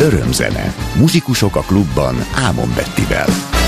Örömzene. Muzsikusok a klubban Ámon Bettivel.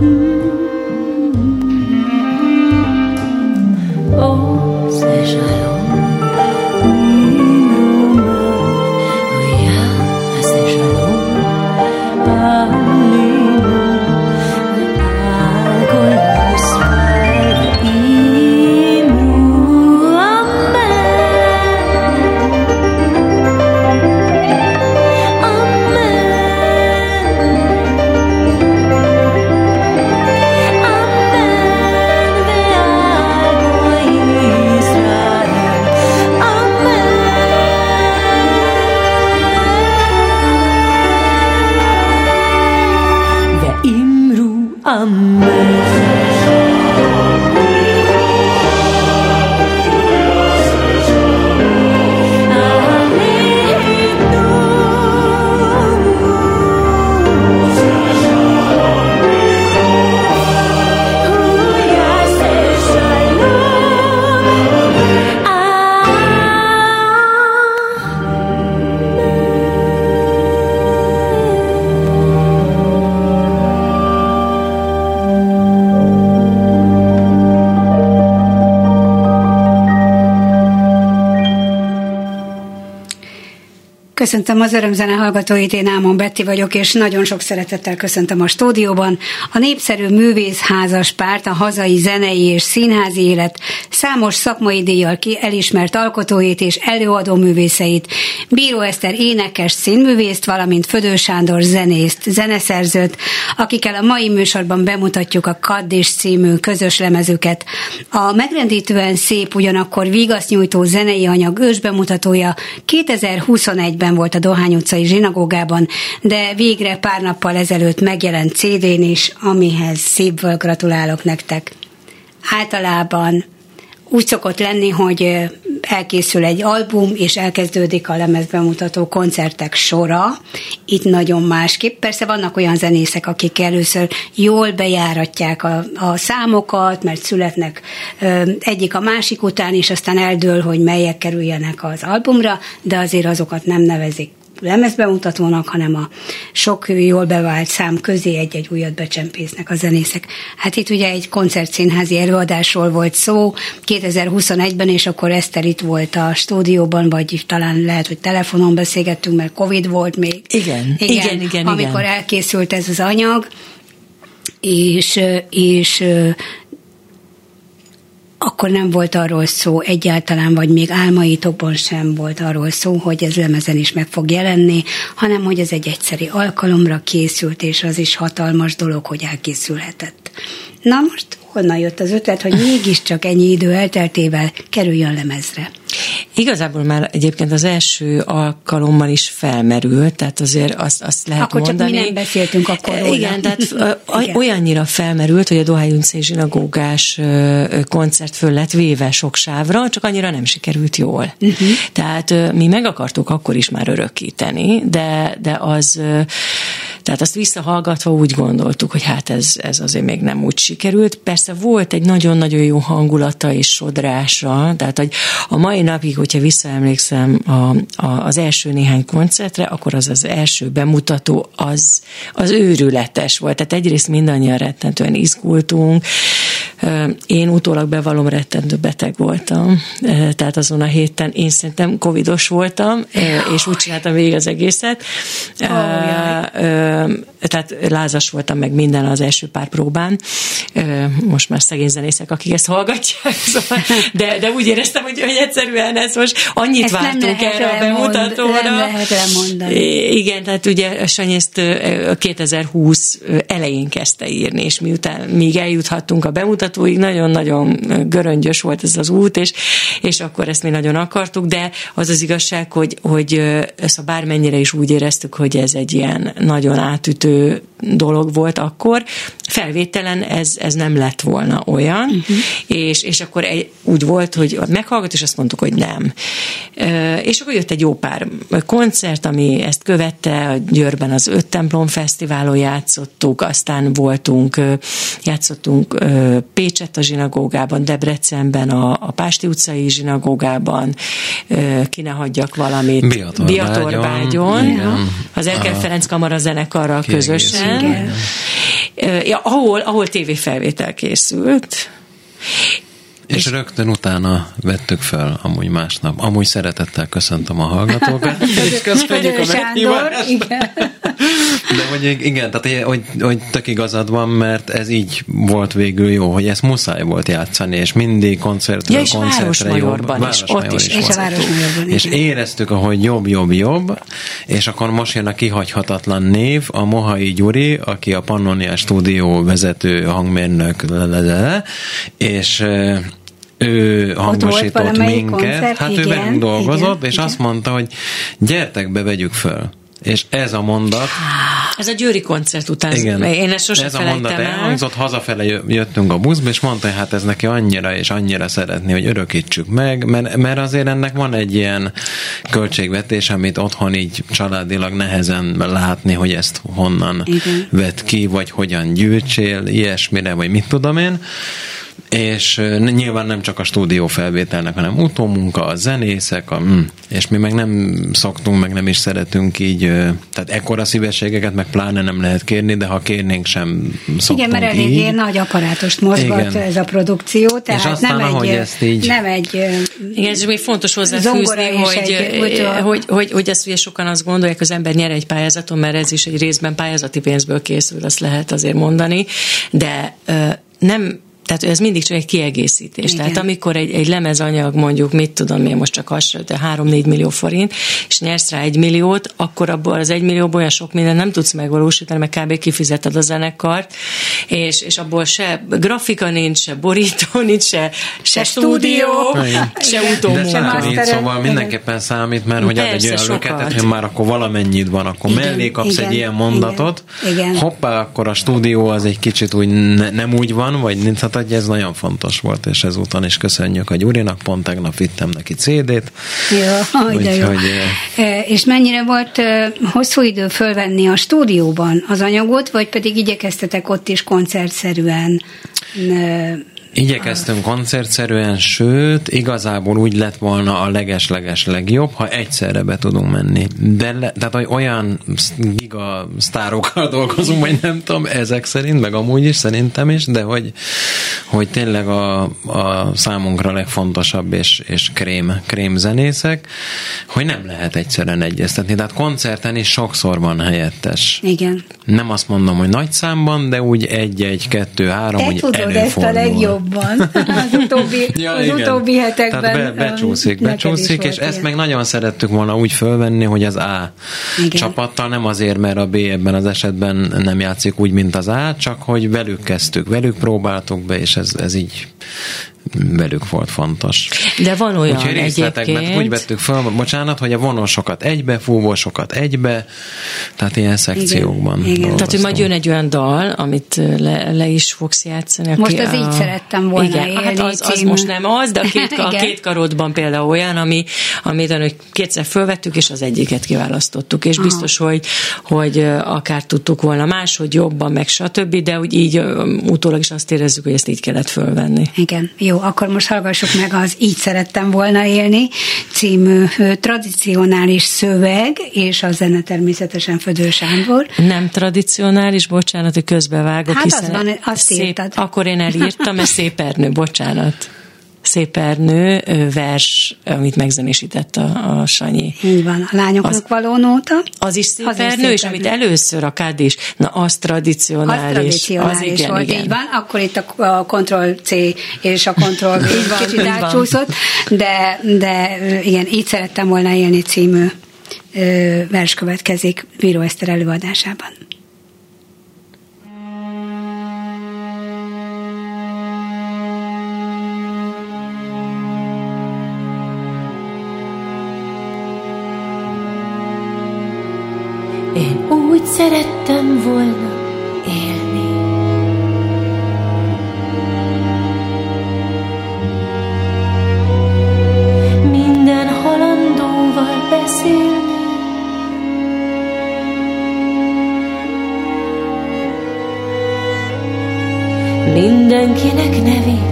Mm-hmm. Köszöntöm az örömzene hallgatóit, én Ámon Betti vagyok, és nagyon sok szeretettel köszöntöm a stúdióban. A népszerű művészházas párt, a hazai zenei és színházi élet számos szakmai díjjal ki elismert alkotóit és előadó művészeit, Bíró Eszter énekes színművészt, valamint Födő Sándor zenészt, zeneszerzőt, akikkel a mai műsorban bemutatjuk a Kaddis című közös lemezüket. A megrendítően szép, ugyanakkor vigasznyújtó zenei anyag ősbemutatója 2021-ben évben volt a Dohány utcai zsinagógában, de végre pár nappal ezelőtt megjelent CD-n is, amihez szívből gratulálok nektek. Általában úgy szokott lenni, hogy elkészül egy album, és elkezdődik a lemezbemutató koncertek sora. Itt nagyon másképp. Persze vannak olyan zenészek, akik először jól bejáratják a, a számokat, mert születnek ö, egyik a másik után, és aztán eldől, hogy melyek kerüljenek az albumra, de azért azokat nem nevezik lemezbemutatónak, hanem a sok jól bevált szám közé egy-egy újat becsempésznek a zenészek. Hát itt ugye egy koncertszínházi előadásról volt szó 2021-ben, és akkor Eszter itt volt a stúdióban, vagy talán lehet, hogy telefonon beszélgettünk, mert Covid volt még. Igen, igen, igen. igen amikor igen. elkészült ez az anyag, és, és akkor nem volt arról szó egyáltalán, vagy még álmaitokban sem volt arról szó, hogy ez lemezen is meg fog jelenni, hanem hogy ez egy egyszeri alkalomra készült, és az is hatalmas dolog, hogy elkészülhetett. Na most honnan jött az ötlet, hogy mégiscsak ennyi idő elteltével kerüljön lemezre? Igazából már egyébként az első alkalommal is felmerült, tehát azért azt, azt lehet akkor mondani. Akkor csak mi nem beszéltünk akkor róla. Igen, tehát Igen. olyannyira felmerült, hogy a Dohány Uncai zsinagógás koncert föl lett véve sok sávra, csak annyira nem sikerült jól. Uh-huh. Tehát mi meg akartuk akkor is már örökíteni, de, de az tehát azt visszahallgatva úgy gondoltuk, hogy hát ez, ez azért még nem úgy sikerült. Persze volt egy nagyon-nagyon jó hangulata és sodrása, tehát hogy a mai napig, hogyha visszaemlékszem a, a, az első néhány koncertre, akkor az az első bemutató az, az őrületes volt. Tehát egyrészt mindannyian rettentően izgultunk, én utólag bevallom rettentő beteg voltam, tehát azon a héten én szerintem covidos voltam, és úgy csináltam végig az egészet. Oh, tehát lázas voltam meg minden az első pár próbán. Most már szegény zenészek, akik ezt hallgatják, szóval, de, de úgy éreztem, hogy, hogy egyszerűen ez most annyit ezt vártunk erre a bemutatóra. Nem lehet elmondani. Igen, tehát ugye Sanyi ezt 2020 elején kezdte írni, és miután még eljuthattunk a bemutatóig, nagyon-nagyon göröngyös volt ez az út, és, és akkor ezt mi nagyon akartuk, de az az igazság, hogy, hogy ezt a bármennyire is úgy éreztük, hogy ez egy ilyen nagyon átütő dolog volt akkor, felvételen ez, ez nem lett volna olyan, uh-huh. és, és akkor egy, úgy volt, hogy meghallgat, és azt mondtuk, hogy nem. És akkor jött egy jó pár koncert, ami ezt követte, a Győrben az Öt Templom Fesztiválon játszottuk, aztán voltunk, játszottunk Pécset a zsinagógában, Debrecenben, a, a Pásti utcai zsinagógában, ki ne hagyjak valamit, Biatorbágyon, az Erkel Ferenc Kamara zenekarral közösen, igen. Ja, ahol, ahol tévéfelvétel készült, és, és rögtön utána vettük fel, amúgy másnap. Amúgy szeretettel köszöntöm a hallgatókat, és köszönjük a meghívást. De hogy igen, tehát hogy, hogy tök igazad van, mert ez így volt végül jó, hogy ezt muszáj volt játszani, és mindig koncertről ja, és koncertre jobb. Is, ott is, is, és, a és éreztük, ahogy jobb, jobb, jobb, és akkor most jön a kihagyhatatlan név, a Mohai Gyuri, aki a Pannonia stúdió vezető hangmérnök, és ő hangosított minket, koncert, hát igen, ő velünk dolgozott, igen, és igen. azt mondta, hogy gyertek be, vegyük föl. És ez a mondat... Ez a Győri koncert után. Igen. Én ezt sosem Ez a mondat el. elhangzott, hazafele jöttünk a buszba, és mondta, hogy hát ez neki annyira és annyira szeretné, hogy örökítsük meg, mert, mert azért ennek van egy ilyen költségvetés, amit otthon így családilag nehezen látni, hogy ezt honnan Igen. vett ki, vagy hogyan gyűjtsél, ilyesmire, vagy mit tudom én és nyilván nem csak a stúdió felvételnek, hanem utómunka, a zenészek, a, mm, és mi meg nem szoktunk, meg nem is szeretünk így, tehát ekkora szívességeket meg pláne nem lehet kérni, de ha kérnénk sem szoktunk Igen, mert eléggé így. nagy aparátust mozgat Igen. ez a produkció, tehát és aztán, nem, egy, ezt így... nem egy Igen, és még fontos hozzáfűzni, hogy, egy, hogy, hogy, hogy, hogy ezt ugye sokan azt gondolják, az ember nyer egy pályázaton, mert ez is egy részben pályázati pénzből készül, azt lehet azért mondani, de nem tehát ez mindig csak egy kiegészítés. Igen. Tehát amikor egy, egy lemezanyag mondjuk, mit tudom én most csak hasonló, 3-4 millió forint, és nyersz rá egy milliót, akkor abból az egy millióból olyan sok minden nem tudsz megvalósítani, mert kb. kifizeted a zenekart, és, és abból se grafika nincs, se borító nincs, se, se stúdió, se utómunka. De szóval mindenképpen számít, mert hogy ad egy olyan löketet, hogy már akkor valamennyit van, akkor igen, mellé kapsz igen, egy ilyen mondatot, igen, igen. hoppá, akkor a stúdió az egy kicsit úgy ne, nem úgy van, vagy nincs, hát hogy ez nagyon fontos volt, és ezúton is köszönjük a Gyurinak, pont tegnap vittem neki CD-t. Jó, úgy, jó. Hogy, e, és mennyire volt hosszú idő fölvenni a stúdióban az anyagot, vagy pedig igyekeztetek ott is koncertszerűen Igyekeztünk koncertszerűen, sőt, igazából úgy lett volna a leges-leges legjobb, ha egyszerre be tudunk menni. De le, tehát hogy olyan giga sztárokkal dolgozunk, vagy nem tudom, ezek szerint, meg amúgy is, szerintem is, de hogy, hogy tényleg a, a számunkra legfontosabb és, és krém, krém zenészek, hogy nem lehet egyszerűen egyeztetni. Tehát koncerten is sokszor van helyettes. Igen. Nem azt mondom, hogy nagy számban, de úgy egy, egy, kettő, három, Te úgy tudod előfordul. ezt a legjobb jobban az utóbbi, ja, az utóbbi hetekben. Tehát be, becsúszik, becsúszik, és ezt meg nagyon szerettük volna úgy fölvenni, hogy az A igen. csapattal nem azért, mert a B ebben az esetben nem játszik úgy, mint az A, csak hogy velük kezdtük, velük próbáltuk be, és ez, ez így velük volt fontos. De van olyan Úgyhogy egyébként... úgy vettük fel, bocsánat, hogy a vonosokat egybe, fúvósokat egybe, tehát ilyen szekciókban. Igen, igen. Tehát, hogy majd jön egy olyan dal, amit le, le is fogsz játszani. Most az a... így szerettem volna igen, élni hát az, az most nem az, de a két, a két karodban például olyan, ami, amit hogy kétszer fölvettük, és az egyiket kiválasztottuk, és Aha. biztos, hogy, hogy akár tudtuk volna máshogy jobban, meg stb., de úgy így utólag is azt érezzük, hogy ezt így kellett fölvenni. Igen, jó, akkor most hallgassuk meg az Így szerettem volna élni című tradicionális szöveg, és a zene természetesen Födő Sándor. Nem tradicionális, bocsánat, hogy közbevágok. Hát az van, azt szép, írtad. Akkor én elírtam, mert szép ernő, bocsánat szépernő vers, amit megzenésített a, a Sanyi. Így van, a lányoknak az, való nóta. Az is szépernő, és amit először a is, na az tradicionális. Az tradicionális az igen, volt, igen. így van. Akkor itt a, a Ctrl-C és a Ctrl-V kicsit átcsúszott, de, de igen, így szerettem volna élni című vers következik Bíró Eszter előadásában. Szerettem volna élni. Minden halandóval beszélni. Mindenkinek nevét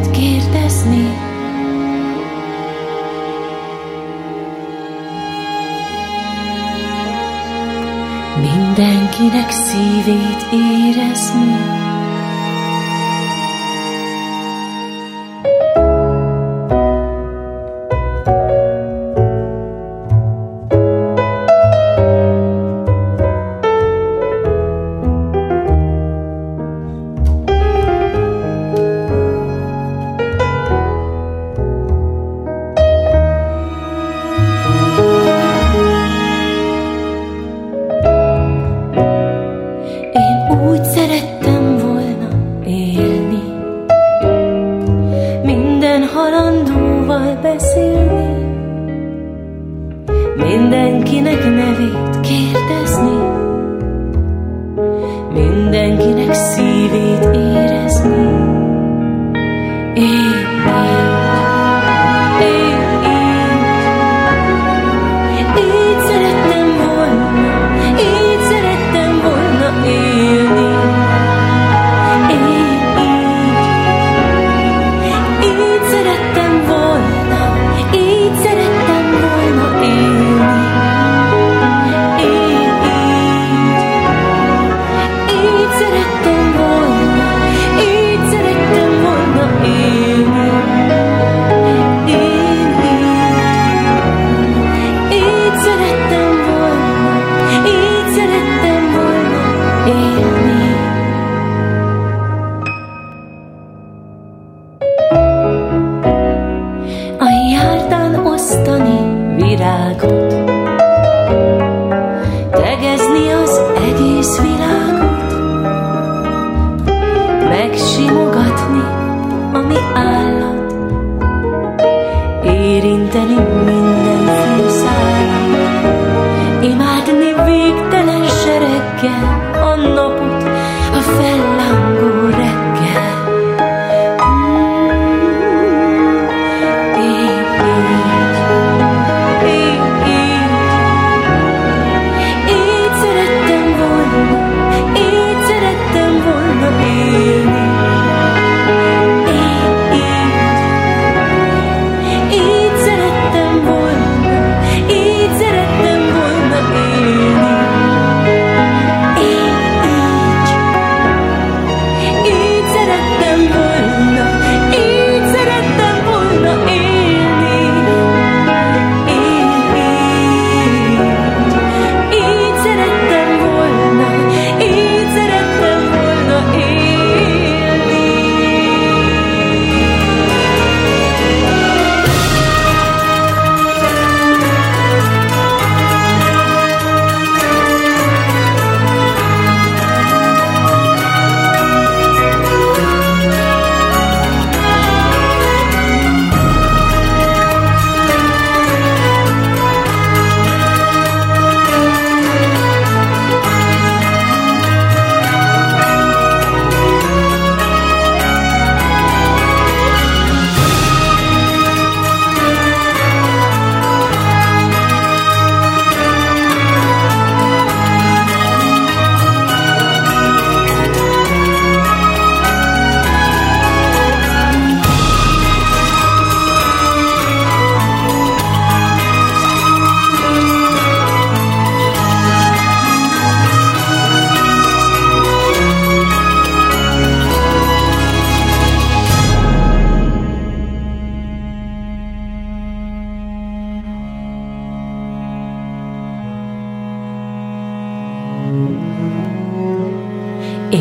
mindenkinek szívét érezni.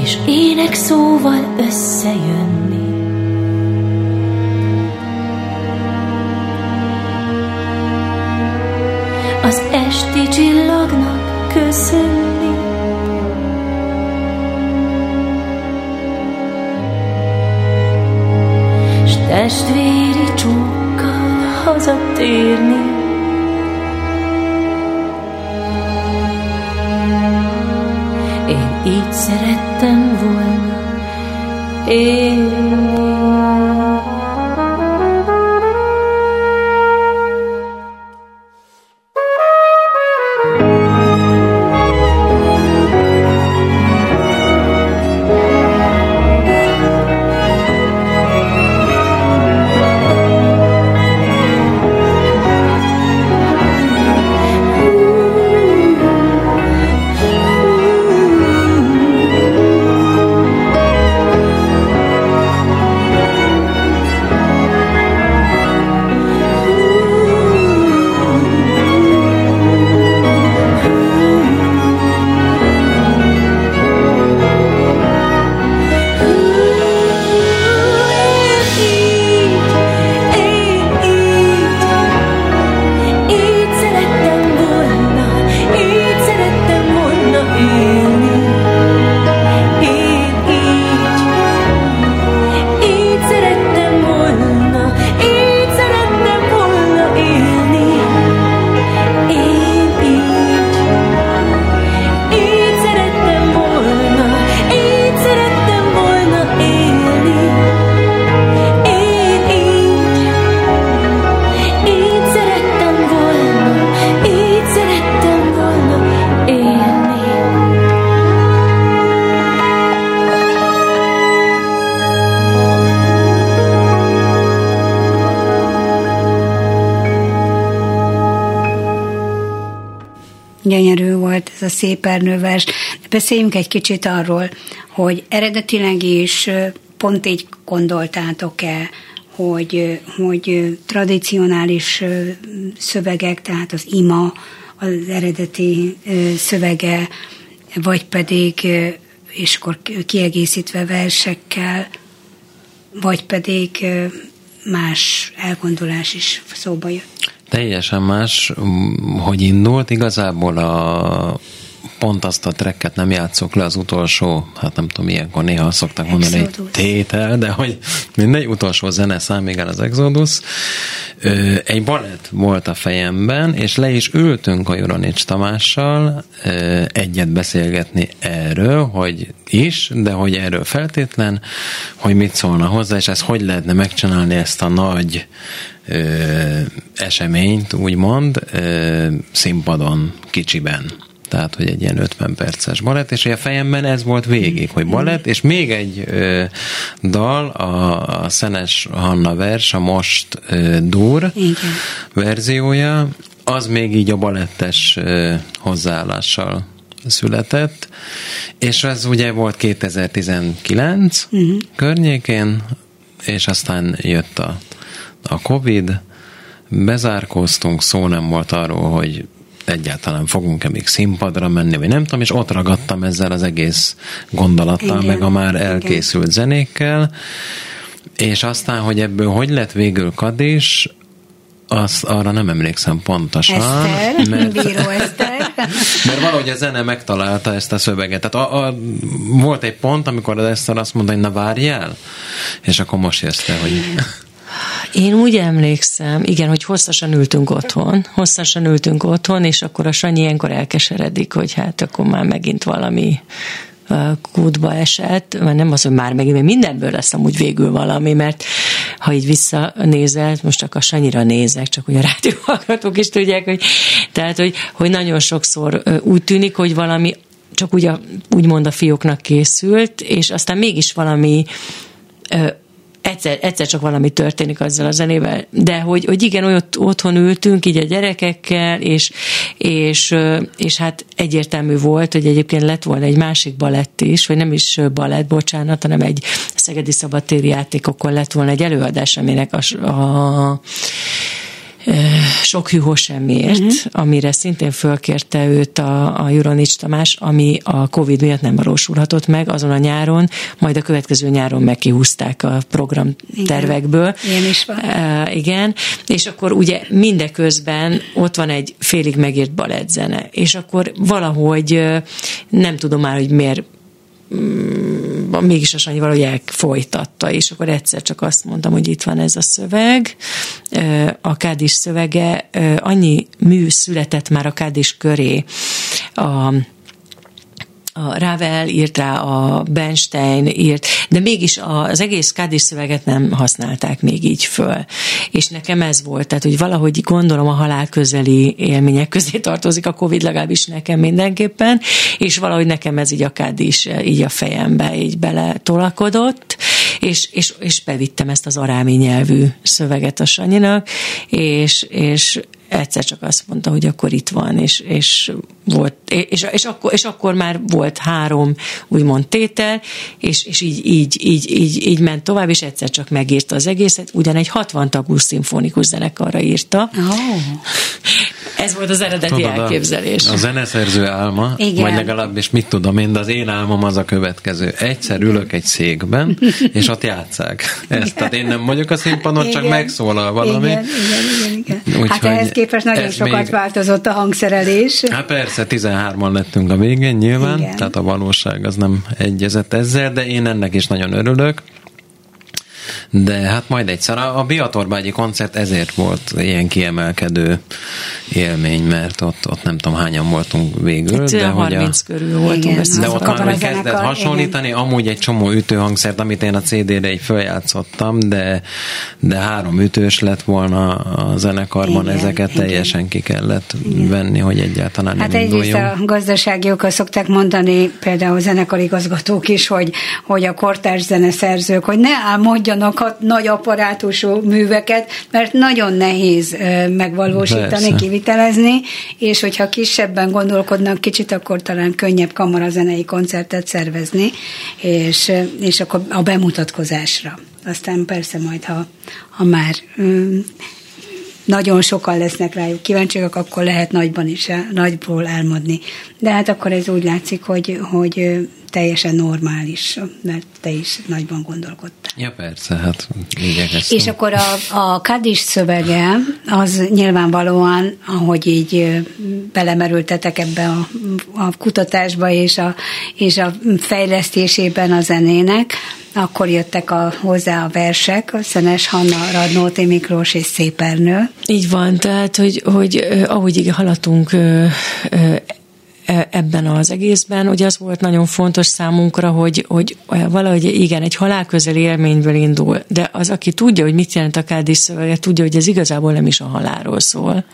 És ének szóval összejönni. Az esti csillagnak köszönni. S testvéri csókkal hazatérni. Szerettem volna élni. Volt ez a szép ernővers. De beszéljünk egy kicsit arról, hogy eredetileg is pont így gondoltátok-e, hogy, hogy tradicionális szövegek, tehát az ima, az eredeti szövege, vagy pedig, és akkor kiegészítve versekkel, vagy pedig más elgondolás is szóba jött. Teljesen más, hogy indult. Igazából a pont azt a trekket nem játszok le az utolsó, hát nem tudom, ilyenkor néha azt szokták mondani, egy tétel, de hogy mindegy, utolsó zene szám, igen, az Exodus. Egy balett volt a fejemben, és le is ültünk a Juronics Tamással egyet beszélgetni erről, hogy is, de hogy erről feltétlen, hogy mit szólna hozzá, és ezt hogy lehetne megcsinálni ezt a nagy ö, eseményt, úgymond, ö, színpadon, kicsiben. Tehát, hogy egy ilyen 50 perces balett, és a fejemben ez volt végig, hogy balett, és még egy ö, dal, a, a Szenes Hanna vers, a Most ö, Dur Igen. verziója, az még így a balettes ö, hozzáállással született, és ez ugye volt 2019 uh-huh. környékén, és aztán jött a, a Covid, bezárkóztunk, szó nem volt arról, hogy egyáltalán fogunk-e még színpadra menni, vagy nem tudom, és ott ragadtam ezzel az egész gondolattal, Igen, meg a már igen. elkészült zenékkel, és aztán, hogy ebből hogy lett végül Kadis, azt arra nem emlékszem pontosan. Eszter, mert, bíró Eszter. mert valahogy a zene megtalálta ezt a szöveget. Tehát a, a, volt egy pont, amikor az Eszter azt mondta, hogy na várjál, és akkor most érte, hogy Én úgy emlékszem, igen, hogy hosszasan ültünk otthon, hosszasan ültünk otthon, és akkor a Sanyi ilyenkor elkeseredik, hogy hát akkor már megint valami kútba esett, mert nem az, hogy már megint, mert mindenből lesz amúgy végül valami, mert ha így visszanézel, most csak a Sanyira nézek, csak hogy a rádióhallgatók is tudják, hogy tehát, hogy, hogy nagyon sokszor úgy tűnik, hogy valami csak úgy a, úgymond a fióknak készült, és aztán mégis valami egyszer, egyszer csak valami történik azzal a zenével, de hogy, hogy igen, ott otthon ültünk így a gyerekekkel, és, és, és hát egyértelmű volt, hogy egyébként lett volna egy másik balett is, vagy nem is balett, bocsánat, hanem egy Szegedi Szabadtéri játékokon lett volna egy előadás, aminek a, a sok hűhó semmiért, uh-huh. amire szintén fölkérte őt a, a Juronics Tamás, ami a Covid miatt nem valósulhatott meg azon a nyáron, majd a következő nyáron megkihúzták a program Igen. Ilyen is van. Uh, igen, és akkor ugye mindeközben ott van egy félig megírt balettzene, és akkor valahogy nem tudom már, hogy miért mégis a Sanyi valahogy elfolytatta, és akkor egyszer csak azt mondtam, hogy itt van ez a szöveg, a Kádis szövege, annyi mű született már a Kádis köré, a a Ravel írt rá, a Bernstein írt, de mégis az egész Kádis szöveget nem használták még így föl. És nekem ez volt, tehát hogy valahogy gondolom a halál közeli élmények közé tartozik a Covid legalábbis nekem mindenképpen, és valahogy nekem ez így a Kádis így a fejembe így bele tolakodott, és, és, és bevittem ezt az arámi nyelvű szöveget a Sanyinak, és, és egyszer csak azt mondta, hogy akkor itt van, és, és volt, és, és, akkor, és akkor már volt három úgymond tétel, és, és így, így, így, így, így ment tovább, és egyszer csak megírta az egészet, ugyan egy 60 tagú szimfonikus zenekarra írta. Oh. Ez volt az eredeti Tudod, elképzelés. A, a zeneszerző álma, Igen. vagy legalábbis mit tudom én, de az én álmom az a következő. Egyszer ülök egy székben, és ott játszák. Ezt, tehát én nem vagyok a színpadon, csak megszólal valami. Igen, igen, igen. igen. Úgyhogy hát ehhez képest nagyon sokat még- változott a hangszerelés. Hát persze, 13-an lettünk a végén nyilván, Igen. tehát a valóság az nem egyezett ezzel, de én ennek is nagyon örülök. De hát majd egyszer. A a Biatorbágyi koncert ezért volt ilyen kiemelkedő élmény, mert ott, ott nem tudom hányan voltunk végül. Hát, de, hogy 30 a, körül voltunk Igen. de ott a már hogy kezdett hasonlítani, amúgy egy csomó ütőhangszert, amit én a CD-re így följátszottam, de, de három ütős lett volna a zenekarban, Igen, ezeket igen. teljesen ki kellett venni, hogy egyáltalán Hát nem egyrészt a gazdasági okok szokták mondani, például zenekarigazgatók is, hogy, hogy a kortárs zeneszerzők, hogy ne álmodjanak a nagy apparátusú műveket, mert nagyon nehéz megvalósítani, Persze. kivitelezni, és hogyha kisebben gondolkodnak kicsit, akkor talán könnyebb kamarazenei koncertet szervezni, és, és akkor a bemutatkozásra. Aztán persze majd, ha, ha már nagyon sokan lesznek rájuk kíváncsiak, akkor lehet nagyban is, nagyból álmodni. De hát akkor ez úgy látszik, hogy, hogy ö, teljesen normális, mert te is nagyban gondolkodtál. Ja, persze, hát igyekeztem. És akkor a, a Kadis szövege, az nyilvánvalóan, ahogy így ö, belemerültetek ebbe a, a kutatásba és a, és a fejlesztésében a zenének, akkor jöttek a, hozzá a versek, a Szenes Hanna, Radnóti Miklós és Szépernő. Így van, tehát, hogy, hogy ahogy haladtunk e- ebben az egészben, ugye az volt nagyon fontos számunkra, hogy, hogy valahogy igen, egy halálközeli élményből indul, de az, aki tudja, hogy mit jelent a kádis szövege, tudja, hogy ez igazából nem is a halálról szól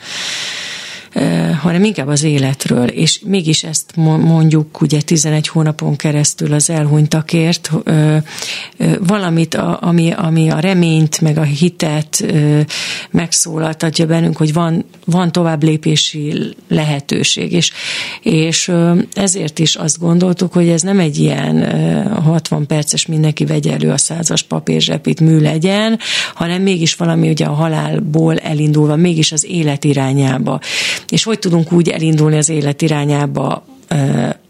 hanem inkább az életről, és mégis ezt mo- mondjuk ugye 11 hónapon keresztül az elhunytakért, valamit, ami, ami a reményt, meg a hitet megszólaltatja bennünk, hogy van, van tovább lépési lehetőség, és, és ezért is azt gondoltuk, hogy ez nem egy ilyen ö, 60 perces mindenki vegye elő a százas papírzsepit mű legyen, hanem mégis valami ugye a halálból elindulva, mégis az élet irányába. És hogy tudunk úgy elindulni az élet irányába,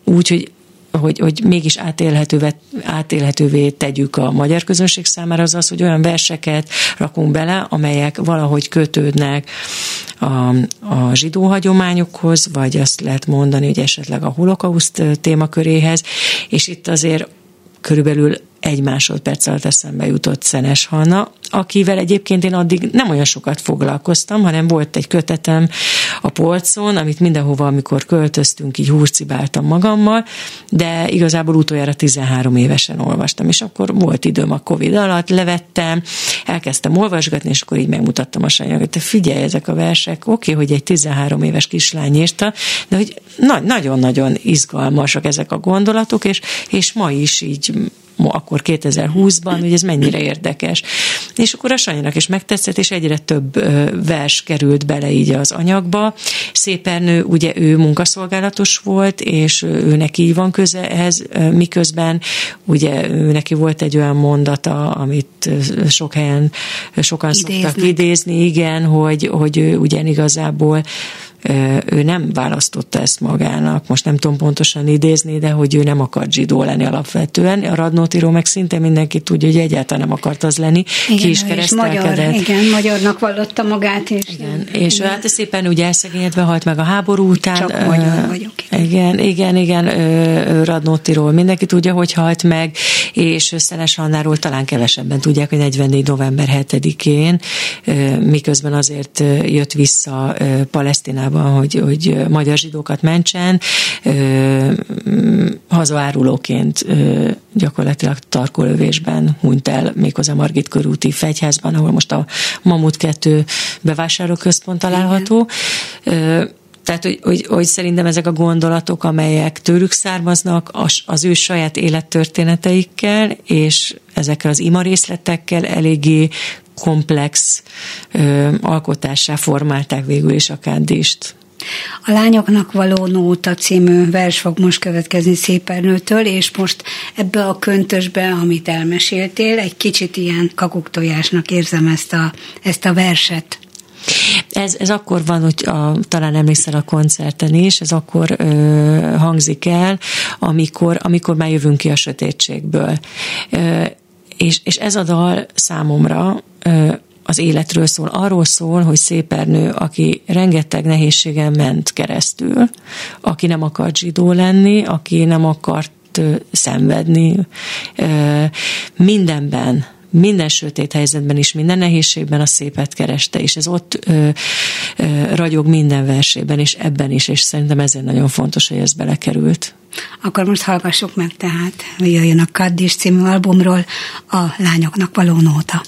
úgy, hogy hogy, hogy mégis átélhetővé, átélhetővé tegyük a magyar közönség számára, az az, hogy olyan verseket rakunk bele, amelyek valahogy kötődnek a, a zsidó hagyományokhoz, vagy azt lehet mondani, hogy esetleg a holokauszt témaköréhez, és itt azért körülbelül egy másodperc alatt eszembe jutott Szenes Hanna, akivel egyébként én addig nem olyan sokat foglalkoztam, hanem volt egy kötetem a polcon, amit mindenhova, amikor költöztünk, így húrcibáltam magammal, de igazából utoljára 13 évesen olvastam, és akkor volt időm a Covid alatt, levettem, elkezdtem olvasgatni, és akkor így megmutattam a te figyelj, ezek a versek, oké, okay, hogy egy 13 éves kislány írta, de hogy na- nagyon-nagyon izgalmasak ezek a gondolatok, és, és ma is így akkor 2020-ban, hogy ez mennyire érdekes. És akkor a Sanyinak is megtetszett, és egyre több vers került bele így az anyagba. Szépernő, ugye ő munkaszolgálatos volt, és ő neki így van köze ehhez, miközben ugye ő neki volt egy olyan mondata, amit sok helyen sokan szoktak Idéznek. idézni, igen, hogy, hogy ő ugyan igazából ő nem választotta ezt magának, most nem tudom pontosan idézni, de hogy ő nem akart zsidó lenni alapvetően. A Radnótiról meg szinte mindenki tudja, hogy egyáltalán nem akart az lenni, ki is ő magyar, keresztelkedett. igen, magyarnak vallotta magát, és Igen, és ő hát szépen ugye elszegényedve halt meg a háború után. Csak magyar vagyok. Igen, igen, igen, Radnótiról mindenki tudja, hogy halt meg, és Szenes Annáról talán kevesebben tudják, hogy 44. november 7-én, ö, miközben azért jött vissza Palesztinában, hogy, hogy magyar zsidókat mentsen, hazaárulóként gyakorlatilag tarkolövésben hunyt el méghozzá Margit körúti fegyházban, ahol most a Mamut 2 bevásárlóközpont található. Ö, tehát, hogy, hogy, hogy szerintem ezek a gondolatok, amelyek tőlük származnak, az, az ő saját élettörténeteikkel, és ezekkel az ima részletekkel eléggé komplex ö, alkotássá formálták végül is a kádist. A Lányoknak való nóta című vers fog most következni Szépernőtől, és most ebbe a köntösbe, amit elmeséltél, egy kicsit ilyen kakuktojásnak érzem ezt a, ezt a verset. Ez, ez akkor van, hogy a, talán emlékszel a koncerten is, ez akkor ö, hangzik el, amikor, amikor már jövünk ki a sötétségből. Ö, és, és ez a dal számomra ö, az életről szól. Arról szól, hogy szépernő, aki rengeteg nehézségen ment keresztül, aki nem akart zsidó lenni, aki nem akart szenvedni, mindenben minden sötét helyzetben is, minden nehézségben a szépet kereste, és ez ott ö, ö, ragyog minden versében, és ebben is, és szerintem ezért nagyon fontos, hogy ez belekerült. Akkor most hallgassuk meg tehát, jöjjön a Kaddis című albumról a Lányoknak való nóta.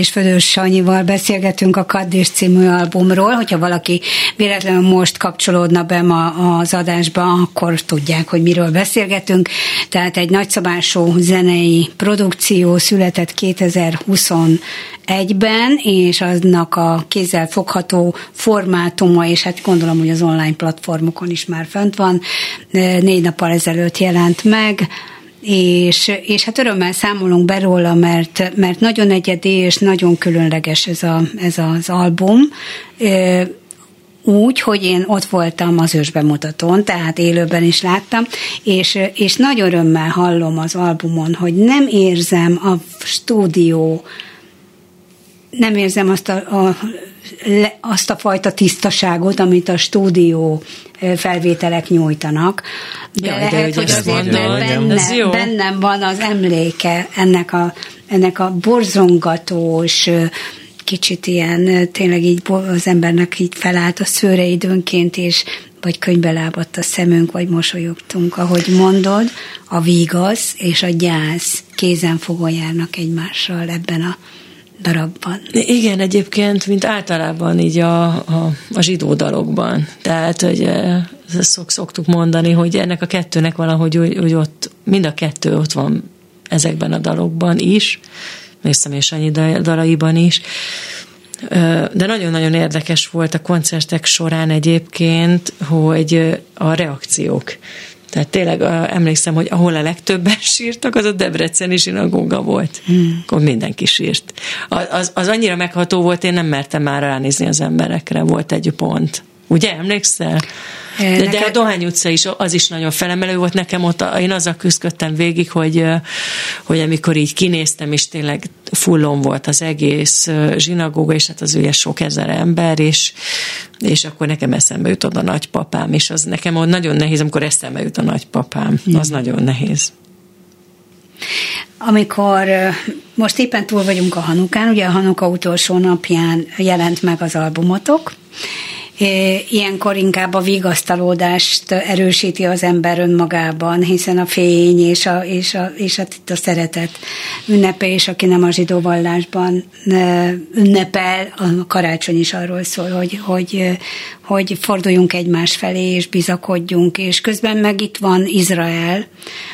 És Födös Sanyival beszélgetünk a Kaddis című albumról. Hogyha valaki véletlenül most kapcsolódna be ma az adásba, akkor tudják, hogy miről beszélgetünk. Tehát egy nagyszabású zenei produkció született 2021-ben, és aznak a kézzel fogható formátuma, és hát gondolom, hogy az online platformokon is már fönt van, négy nappal ezelőtt jelent meg, és, és hát örömmel számolunk be róla, mert, mert nagyon egyedi és nagyon különleges ez, a, ez az album. Úgy, hogy én ott voltam az ősbemutatón, tehát élőben is láttam, és, és nagy örömmel hallom az albumon, hogy nem érzem a stúdió nem érzem azt a, a, le- azt a fajta tisztaságot, amit a stúdió felvételek nyújtanak. De Jaj, de lehet, hogy hogy ezt azért, mert. Ez benne, jó. bennem van az emléke ennek a, ennek a borzongatós, kicsit ilyen, tényleg így az embernek így felállt a szőre időnként, és vagy könybe lábadt a szemünk, vagy mosolyogtunk, ahogy mondod, a vígasz és a gyász kézenfogva járnak egymással ebben a darabban. Igen, egyébként, mint általában így a, a, a zsidó dalokban. Tehát, hogy ezt szok, szoktuk mondani, hogy ennek a kettőnek valahogy úgy, úgy ott, mind a kettő ott van ezekben a dalokban is, még személyes annyi dalaiban is. De nagyon-nagyon érdekes volt a koncertek során egyébként, hogy a reakciók. Tehát tényleg emlékszem, hogy ahol a legtöbben sírtak, az a Debreceni zsinagóga volt. Hmm. Akkor mindenki sírt. Az, az, az annyira megható volt, én nem mertem már ránézni az emberekre, volt egy pont. Ugye, emlékszel? De, de Neked- a Dohány utca is, az is nagyon felemelő volt nekem ott, én azzal küzdöttem végig, hogy, hogy amikor így kinéztem, és tényleg fullon volt az egész zsinagóga, és hát az ugye sok ezer ember, és, és akkor nekem eszembe jutott a nagypapám, és az nekem ott nagyon nehéz, amikor eszembe jut a nagypapám, az nagyon nehéz. Amikor most éppen túl vagyunk a Hanukán, ugye a Hanuka utolsó napján jelent meg az albumotok, Ilyenkor inkább a vigasztalódást erősíti az ember önmagában, hiszen a fény és a, és a, és a, a szeretet ünnepe, és aki nem a zsidó vallásban ünnepel, a karácsony is arról szól, hogy, hogy, hogy forduljunk egymás felé, és bizakodjunk, és közben meg itt van Izrael,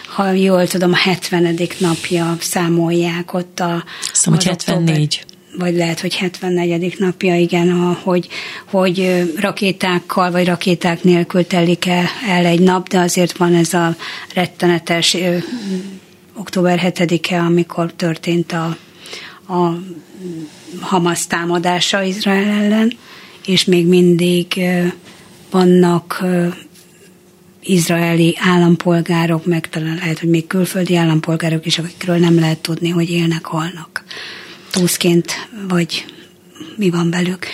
ha jól tudom, a 70. napja számolják ott a... Azt október- 74. vagy lehet, hogy 74. napja, igen, a- hogy, hogy rakétákkal vagy rakéták nélkül telik el, el egy nap, de azért van ez a rettenetes ö, október 7-e, amikor történt a, a Hamas támadása Izrael ellen, és még mindig ö, vannak ö, izraeli állampolgárok, meg talán lehet, hogy még külföldi állampolgárok is, akikről nem lehet tudni, hogy élnek, halnak. Túszként, vagy mi van velük.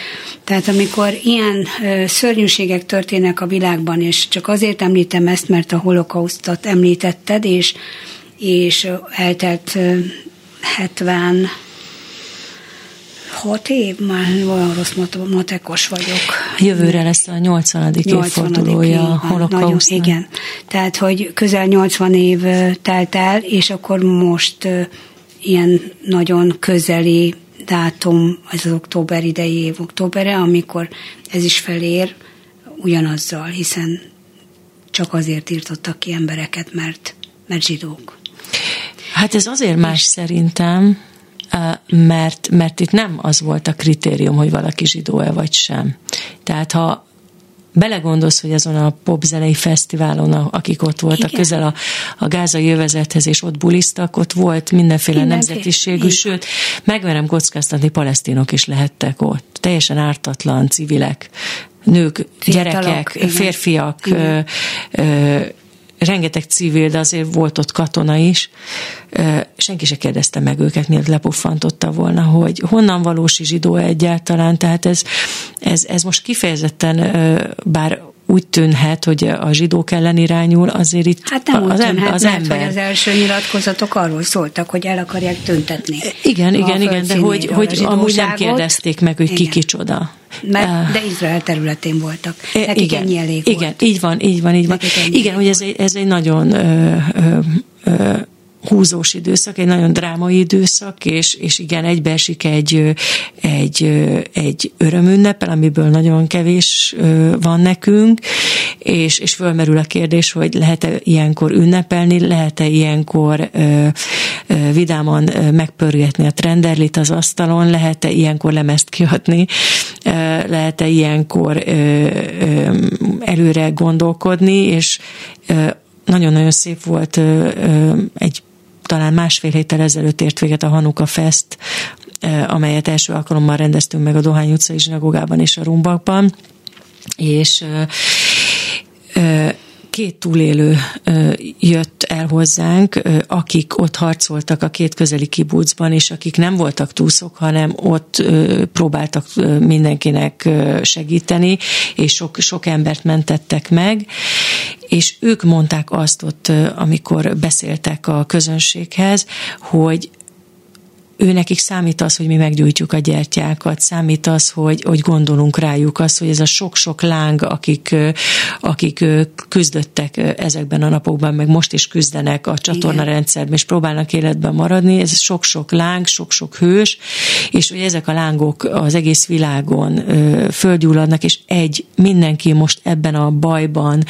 Tehát amikor ilyen ö, szörnyűségek történnek a világban, és csak azért említem ezt, mert a holokausztot említetted, és, és eltelt ö, 70 hat év, már olyan rossz mat- matekos vagyok. Jövőre lesz a 80. évfordulója a holokausztnak. Igen. Tehát, hogy közel 80 év telt el, és akkor most ilyen nagyon közeli dátum, ez az október idei év októbere, amikor ez is felér ugyanazzal, hiszen csak azért írtottak ki embereket, mert, mert zsidók. Hát ez azért más szerintem, mert, mert itt nem az volt a kritérium, hogy valaki zsidó-e vagy sem. Tehát ha belegondolsz, hogy azon a popzenei fesztiválon, akik ott voltak Igen. közel a, a gázai övezethez, és ott buliztak, ott volt mindenféle Mindenki. nemzetiségű, sőt, megverem kockáztatni, palesztinok is lehettek ott. Teljesen ártatlan civilek, nők, Fiatalok, gyerekek, igen. férfiak, igen. Ö, ö, rengeteg civil, de azért volt ott katona is. Senki se kérdezte meg őket, miért lepuffantotta volna, hogy honnan valósi zsidó egyáltalán. Tehát ez, ez, ez most kifejezetten, bár úgy tűnhet, hogy a zsidók ellen irányul, azért itt hát nem az, tűnhet, az mert ember. Hogy az első nyilatkozatok arról szóltak, hogy el akarják tüntetni. Igen, igen, igen, de hogy, hogy amúgy nem kérdezték meg, hogy igen. ki kicsoda. Mert, de Izrael területén voltak. Nekik igen, ennyi elég igen, volt. így van, így van, így van. Igen, hogy ez egy, ez egy nagyon ö, ö, ö, húzós időszak, egy nagyon drámai időszak, és, és igen, egybeesik egy, egy, egy örömünnepel, amiből nagyon kevés van nekünk, és, és fölmerül a kérdés, hogy lehet-e ilyenkor ünnepelni, lehet-e ilyenkor ö, ö, vidáman megpörgetni a trenderlit az asztalon, lehet-e ilyenkor lemezt kiadni, lehet-e ilyenkor ö, ö, előre gondolkodni, és nagyon-nagyon szép volt egy talán másfél héttel ezelőtt ért véget a Hanuka Fest, amelyet első alkalommal rendeztünk meg a Dohány utcai zsinagógában és a Rumbakban, és két túlélő jött el hozzánk, akik ott harcoltak a két közeli kibucban, és akik nem voltak túszok, hanem ott próbáltak mindenkinek segíteni, és sok, sok embert mentettek meg, és ők mondták azt ott, amikor beszéltek a közönséghez, hogy ő nekik számít az, hogy mi meggyújtjuk a gyertyákat, számít az, hogy, hogy gondolunk rájuk, az, hogy ez a sok-sok láng, akik, akik küzdöttek ezekben a napokban, meg most is küzdenek a csatornarendszerben, és próbálnak életben maradni, ez sok-sok láng, sok-sok hős, és hogy ezek a lángok az egész világon földgyulladnak, és egy, mindenki most ebben a bajban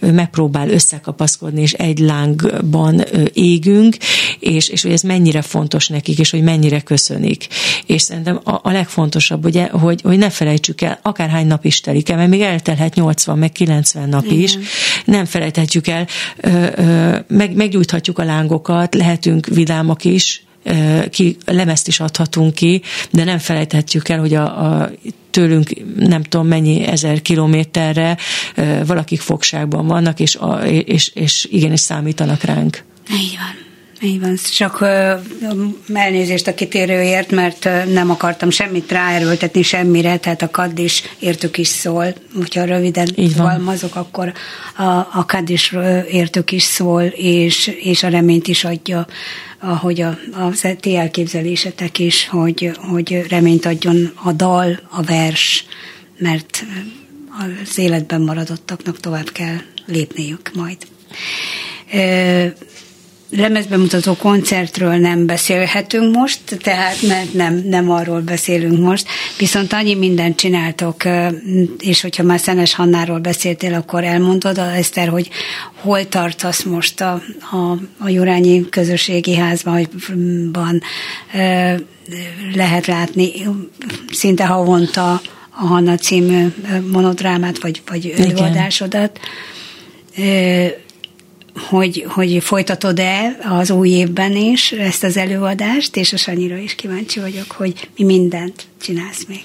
megpróbál összekapaszkodni, és egy lángban égünk, és, és hogy ez mennyire fontos nekik, és hogy mennyire köszönik. És szerintem a, a legfontosabb, ugye, hogy, hogy ne felejtsük el, akárhány nap is telik el, mert még eltelhet 80, meg 90 nap Igen. is, nem felejthetjük el, ö, ö, meg, meggyújthatjuk a lángokat, lehetünk vidámak is, ki, lemezt is adhatunk ki, de nem felejthetjük el, hogy a, a tőlünk nem tudom mennyi ezer kilométerre valakik fogságban vannak, és, a, és, és igenis számítanak ránk. Így van. Így van, csak uh, elnézést a kitérőért, mert nem akartam semmit ráerőltetni semmire, tehát a KAD is értük is szól, hogyha röviden fogalmazok, akkor a, a KAD is értük is szól, és, és a reményt is adja, ahogy a, a ti elképzelésetek is, hogy, hogy reményt adjon a dal, a vers, mert az életben maradottaknak tovább kell lépniük majd lemezbemutató koncertről nem beszélhetünk most, tehát mert nem, nem arról beszélünk most, viszont annyi mindent csináltok, és hogyha már Szenes Hannáról beszéltél, akkor elmondod, Eszter, hogy hol tartasz most a, a, a Jurányi Közösségi Házban, lehet látni szinte havonta a Hanna című monodrámát, vagy, vagy előadásodat. Igen hogy, hogy folytatod-e az új évben is ezt az előadást, és a Sanyira is kíváncsi vagyok, hogy mi mindent csinálsz még.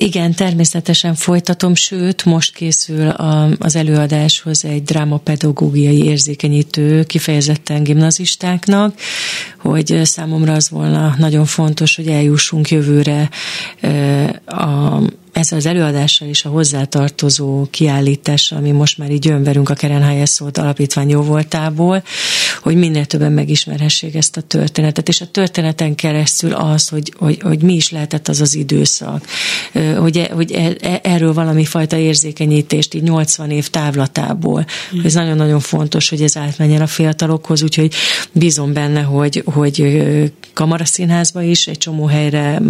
Igen, természetesen folytatom, sőt, most készül a, az előadáshoz egy drámapedagógiai érzékenyítő kifejezetten gimnazistáknak, hogy számomra az volna nagyon fontos, hogy eljussunk jövőre a ezzel az előadással és a hozzátartozó kiállítással, ami most már így jön velünk a Keren szólt alapítvány jó voltából, hogy minél többen megismerhessék ezt a történetet, és a történeten keresztül az, hogy, hogy, hogy mi is lehetett az az időszak, hogy, e, hogy e, e, erről valami fajta érzékenyítést így 80 év távlatából. Mm. Ez nagyon-nagyon fontos, hogy ez átmenjen a fiatalokhoz, úgyhogy bízom benne, hogy, hogy Kamaraszínházba is egy csomó helyre,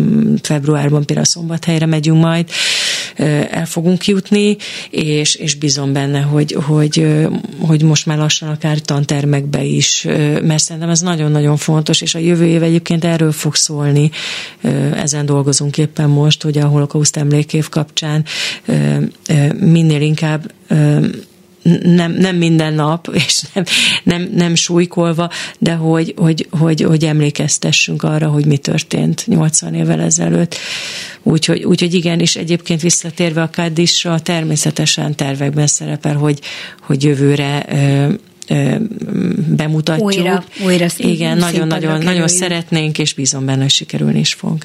februárban például Szombathelyre megyünk majd, el fogunk jutni, és, és bízom benne, hogy, hogy, hogy most már lassan akár tantermekbe is, mert szerintem ez nagyon-nagyon fontos, és a jövő év egyébként erről fog szólni, ezen dolgozunk éppen most, hogy a holokauszt emlékév kapcsán minél inkább nem, nem minden nap, és nem, nem, nem súlykolva, de hogy, hogy, hogy, hogy emlékeztessünk arra, hogy mi történt 80 évvel ezelőtt. Úgyhogy, úgyhogy igen, és egyébként visszatérve a Kaddisra, természetesen tervekben szerepel, hogy, hogy jövőre bemutatjuk. Újra, újra Igen, nagyon-nagyon nagyon szeretnénk, és bízom benne, hogy sikerülni is fog.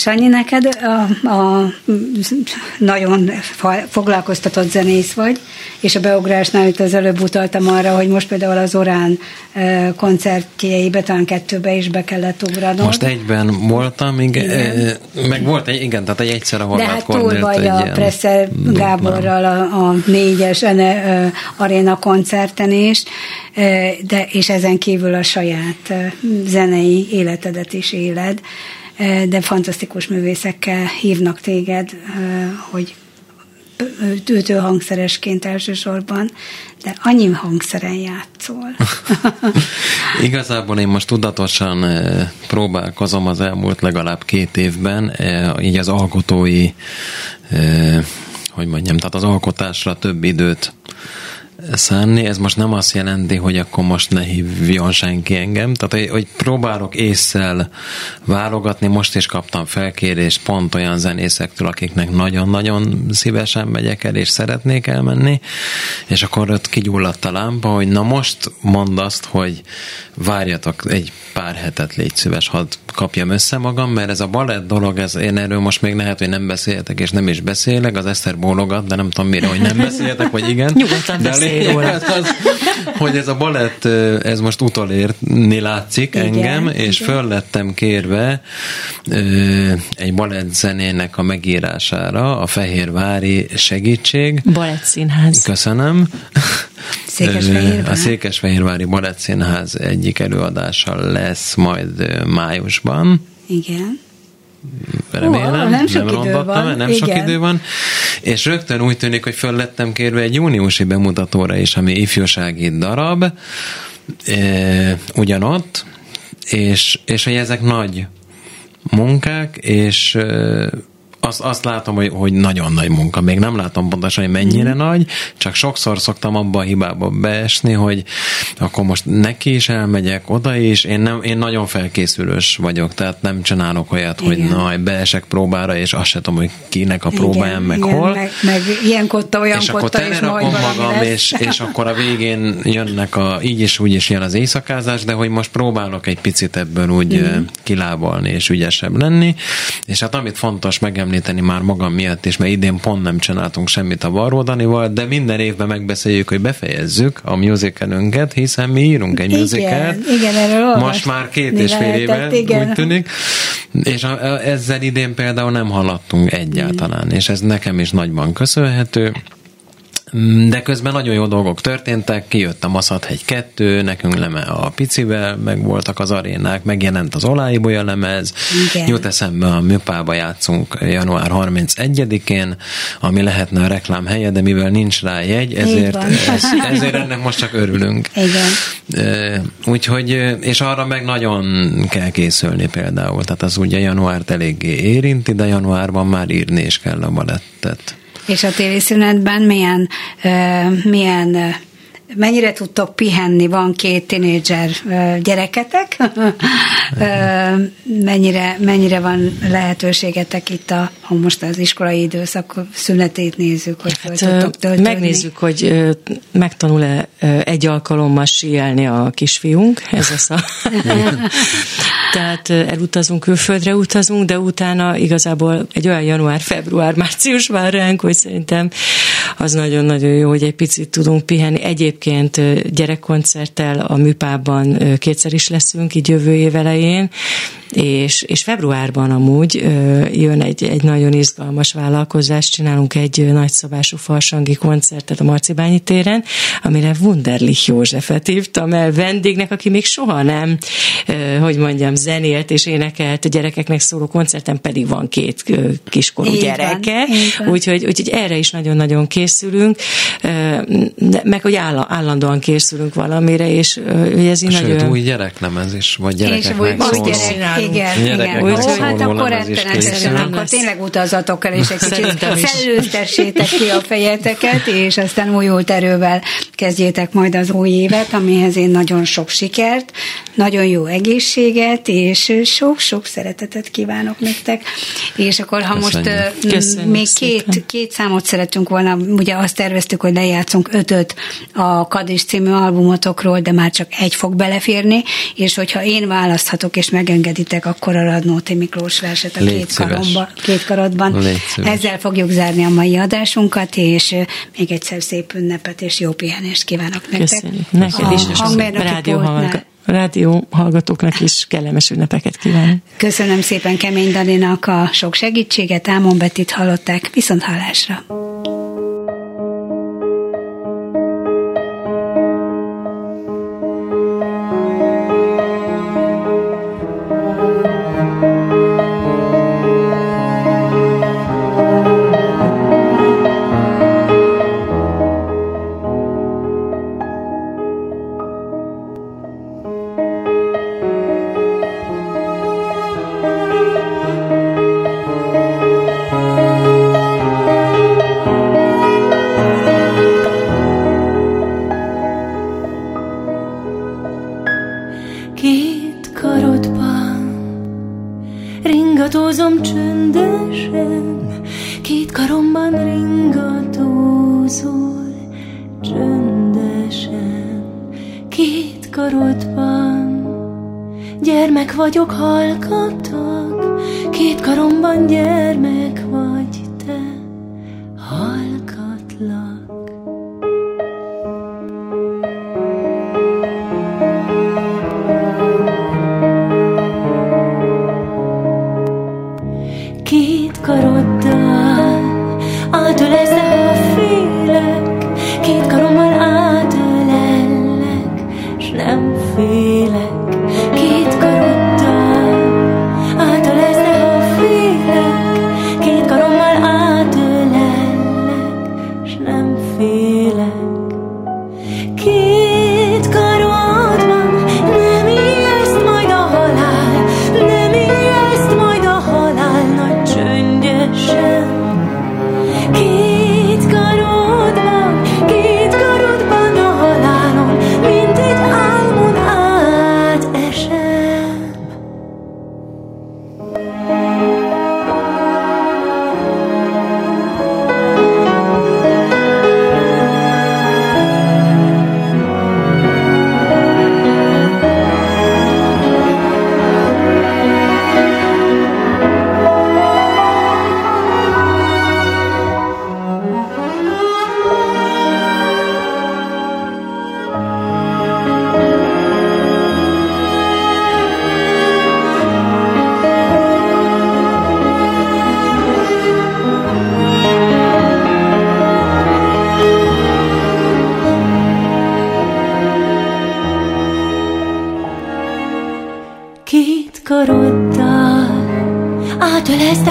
Sanyi, neked a, a, nagyon foglalkoztatott zenész vagy, és a beugrásnál itt az előbb utaltam arra, hogy most például az Orán koncertjeibe, talán kettőbe is be kellett ugranod. Most egyben voltam, igen, igen. meg volt egy, igen, tehát egy egyszer a De hát túl vagy a Presser Gáborral a, a négyes ene, aréna koncerten is, de, és ezen kívül a saját zenei életedet is éled de fantasztikus művészekkel hívnak téged, hogy ütő hangszeresként elsősorban, de annyi hangszeren játszol. Igazából én most tudatosan próbálkozom az elmúlt legalább két évben, így az alkotói, hogy mondjam, tehát az alkotásra több időt szánni, ez most nem azt jelenti, hogy akkor most ne hívjon senki engem, tehát hogy próbálok észszel válogatni, most is kaptam felkérést pont olyan zenészektől, akiknek nagyon-nagyon szívesen megyek el, és szeretnék elmenni, és akkor ott kigyulladt a lámpa, hogy na most mondd azt, hogy várjatok egy pár hetet, légy szíves, hadd kapjam össze magam, mert ez a balett dolog, ez én erről most még lehet, hogy nem beszéltek, és nem is beszélek, az Eszter bólogat, de nem tudom mire, hogy nem beszéltek, vagy igen. Nyugodtan de az, hogy ez a balett, ez most utolérni látszik igen, engem, és igen. föl lettem kérve egy balett zenének a megírására, a Fehérvári Segítség. Balett Színház. Köszönöm. Székesfehérvár. A Székesfehérvári Balett Színház egyik előadása lesz majd májusban. Igen. Remélem, oh, nem sok nem idő van. nem Igen. sok idő van. És rögtön úgy tűnik, hogy föl lettem kérve egy júniusi bemutatóra is, ami ifjúsági darab, e, ugyanott, és, és hogy ezek nagy munkák, és azt, azt látom, hogy, hogy nagyon nagy munka. Még nem látom pontosan, hogy mennyire mm. nagy, csak sokszor szoktam abba a hibába beesni, hogy akkor most neki is elmegyek, oda is. Én, nem, én nagyon felkészülős vagyok, tehát nem csinálok olyat, igen. hogy na, beesek próbára, és azt sem tudom, hogy kinek a próbáján, meg igen, hol. Meg, meg ilyen kotta, olyan és akkor és majd magam, és, és akkor a végén jönnek a, így is úgy is jön az éjszakázás, de hogy most próbálok egy picit ebből úgy mm. kilábalni és ügyesebb lenni. És hát amit fontos megemlíteni, megemlíteni már magam miatt is, mert idén pont nem csináltunk semmit a Varró Danival, de minden évben megbeszéljük, hogy befejezzük a musicalünket, hiszen mi írunk egy musicalt. Igen, igen erről Most már két és fél éve, igen. úgy tűnik. És a, a, ezzel idén például nem haladtunk egyáltalán, és ez nekem is nagyban köszönhető. De közben nagyon jó dolgok történtek, kijött a Maszathegy 2, nekünk leme a picivel, meg voltak az arénák, megjelent az Oláibolya lemez, Igen. jut eszembe a Műpába játszunk január 31-én, ami lehetne a reklám helye, de mivel nincs rá jegy, ezért, ez, ezért ennek most csak örülünk. Igen. Úgyhogy, és arra meg nagyon kell készülni például, tehát az ugye januárt eléggé érinti, de januárban már írni is kell a balettet. És a téli szünetben milyen, milyen mennyire tudtok pihenni, van két tinédzser gyereketek, mennyire, mennyire van lehetőségetek itt, a, ha most az iskolai időszak szünetét nézzük, hogy hát, tudtok tölteni. Megnézzük, hogy megtanul-e egy alkalommal síelni a kisfiunk, ez az a... Tehát elutazunk, külföldre utazunk, de utána igazából egy olyan január, február, március vár ránk, hogy szerintem az nagyon-nagyon jó, hogy egy picit tudunk pihenni. Egyébként gyerekkoncerttel a műpában kétszer is leszünk, így jövő év elején, És, és februárban amúgy jön egy, egy nagyon izgalmas vállalkozás, csinálunk egy nagyszabású farsangi koncertet a Marcibányi téren, amire Wunderlich Józsefet hívtam el vendégnek, aki még soha nem, hogy mondjam, zenélt és énekelt a gyerekeknek szóló koncerten, pedig van két kiskorú így gyereke, van, úgyhogy, úgyhogy erre is nagyon-nagyon készülünk, meg hogy állandóan készülünk valamire, és ugye ez így Sőt, nagyon... új gyereknemez is, vagy gyerekeknek és szóló. gyerek, igen, igen. Ó, hát akkor rettenetesen, akkor tényleg utazatok el, és egy kicsit szellőztessétek ki a fejeteket, és aztán újult erővel kezdjétek majd az új évet, amihez én nagyon sok sikert, nagyon jó egészséget, és sok-sok szeretetet kívánok nektek. És akkor, ha Köszönjük. most Köszönjük még két, két számot szeretünk volna, ugye azt terveztük, hogy lejátszunk ötöt a Kadis című albumotokról, de már csak egy fog beleférni, és hogyha én választhatok és megengeditek, akkor a Radnóti Miklós verset a két, karomba, két karodban. Ezzel fogjuk zárni a mai adásunkat, és még egyszer szép ünnepet és jó pihenést kívánok nektek. Köszönjük. Neked is, a, a rádió rádió hallgatóknak is kellemes ünnepeket kívánok. Köszönöm szépen Kemény Daninak a sok segítséget, Ámon Betit hallották, viszont hallásra. Treasure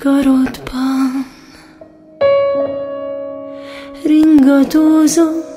karodban. Ringatózom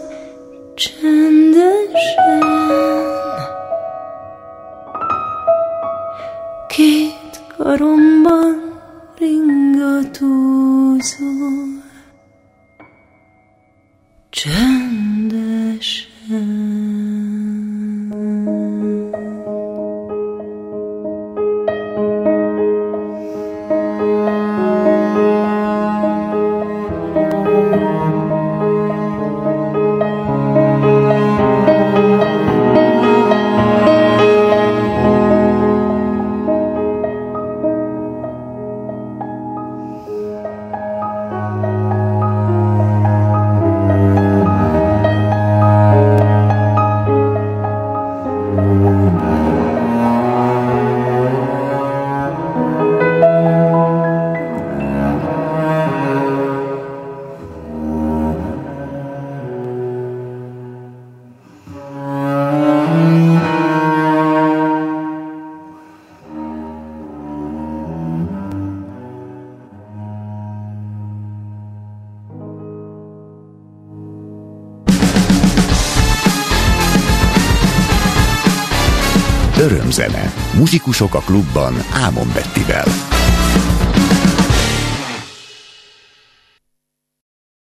Muzsikusok a klubban Ámon Bettivel.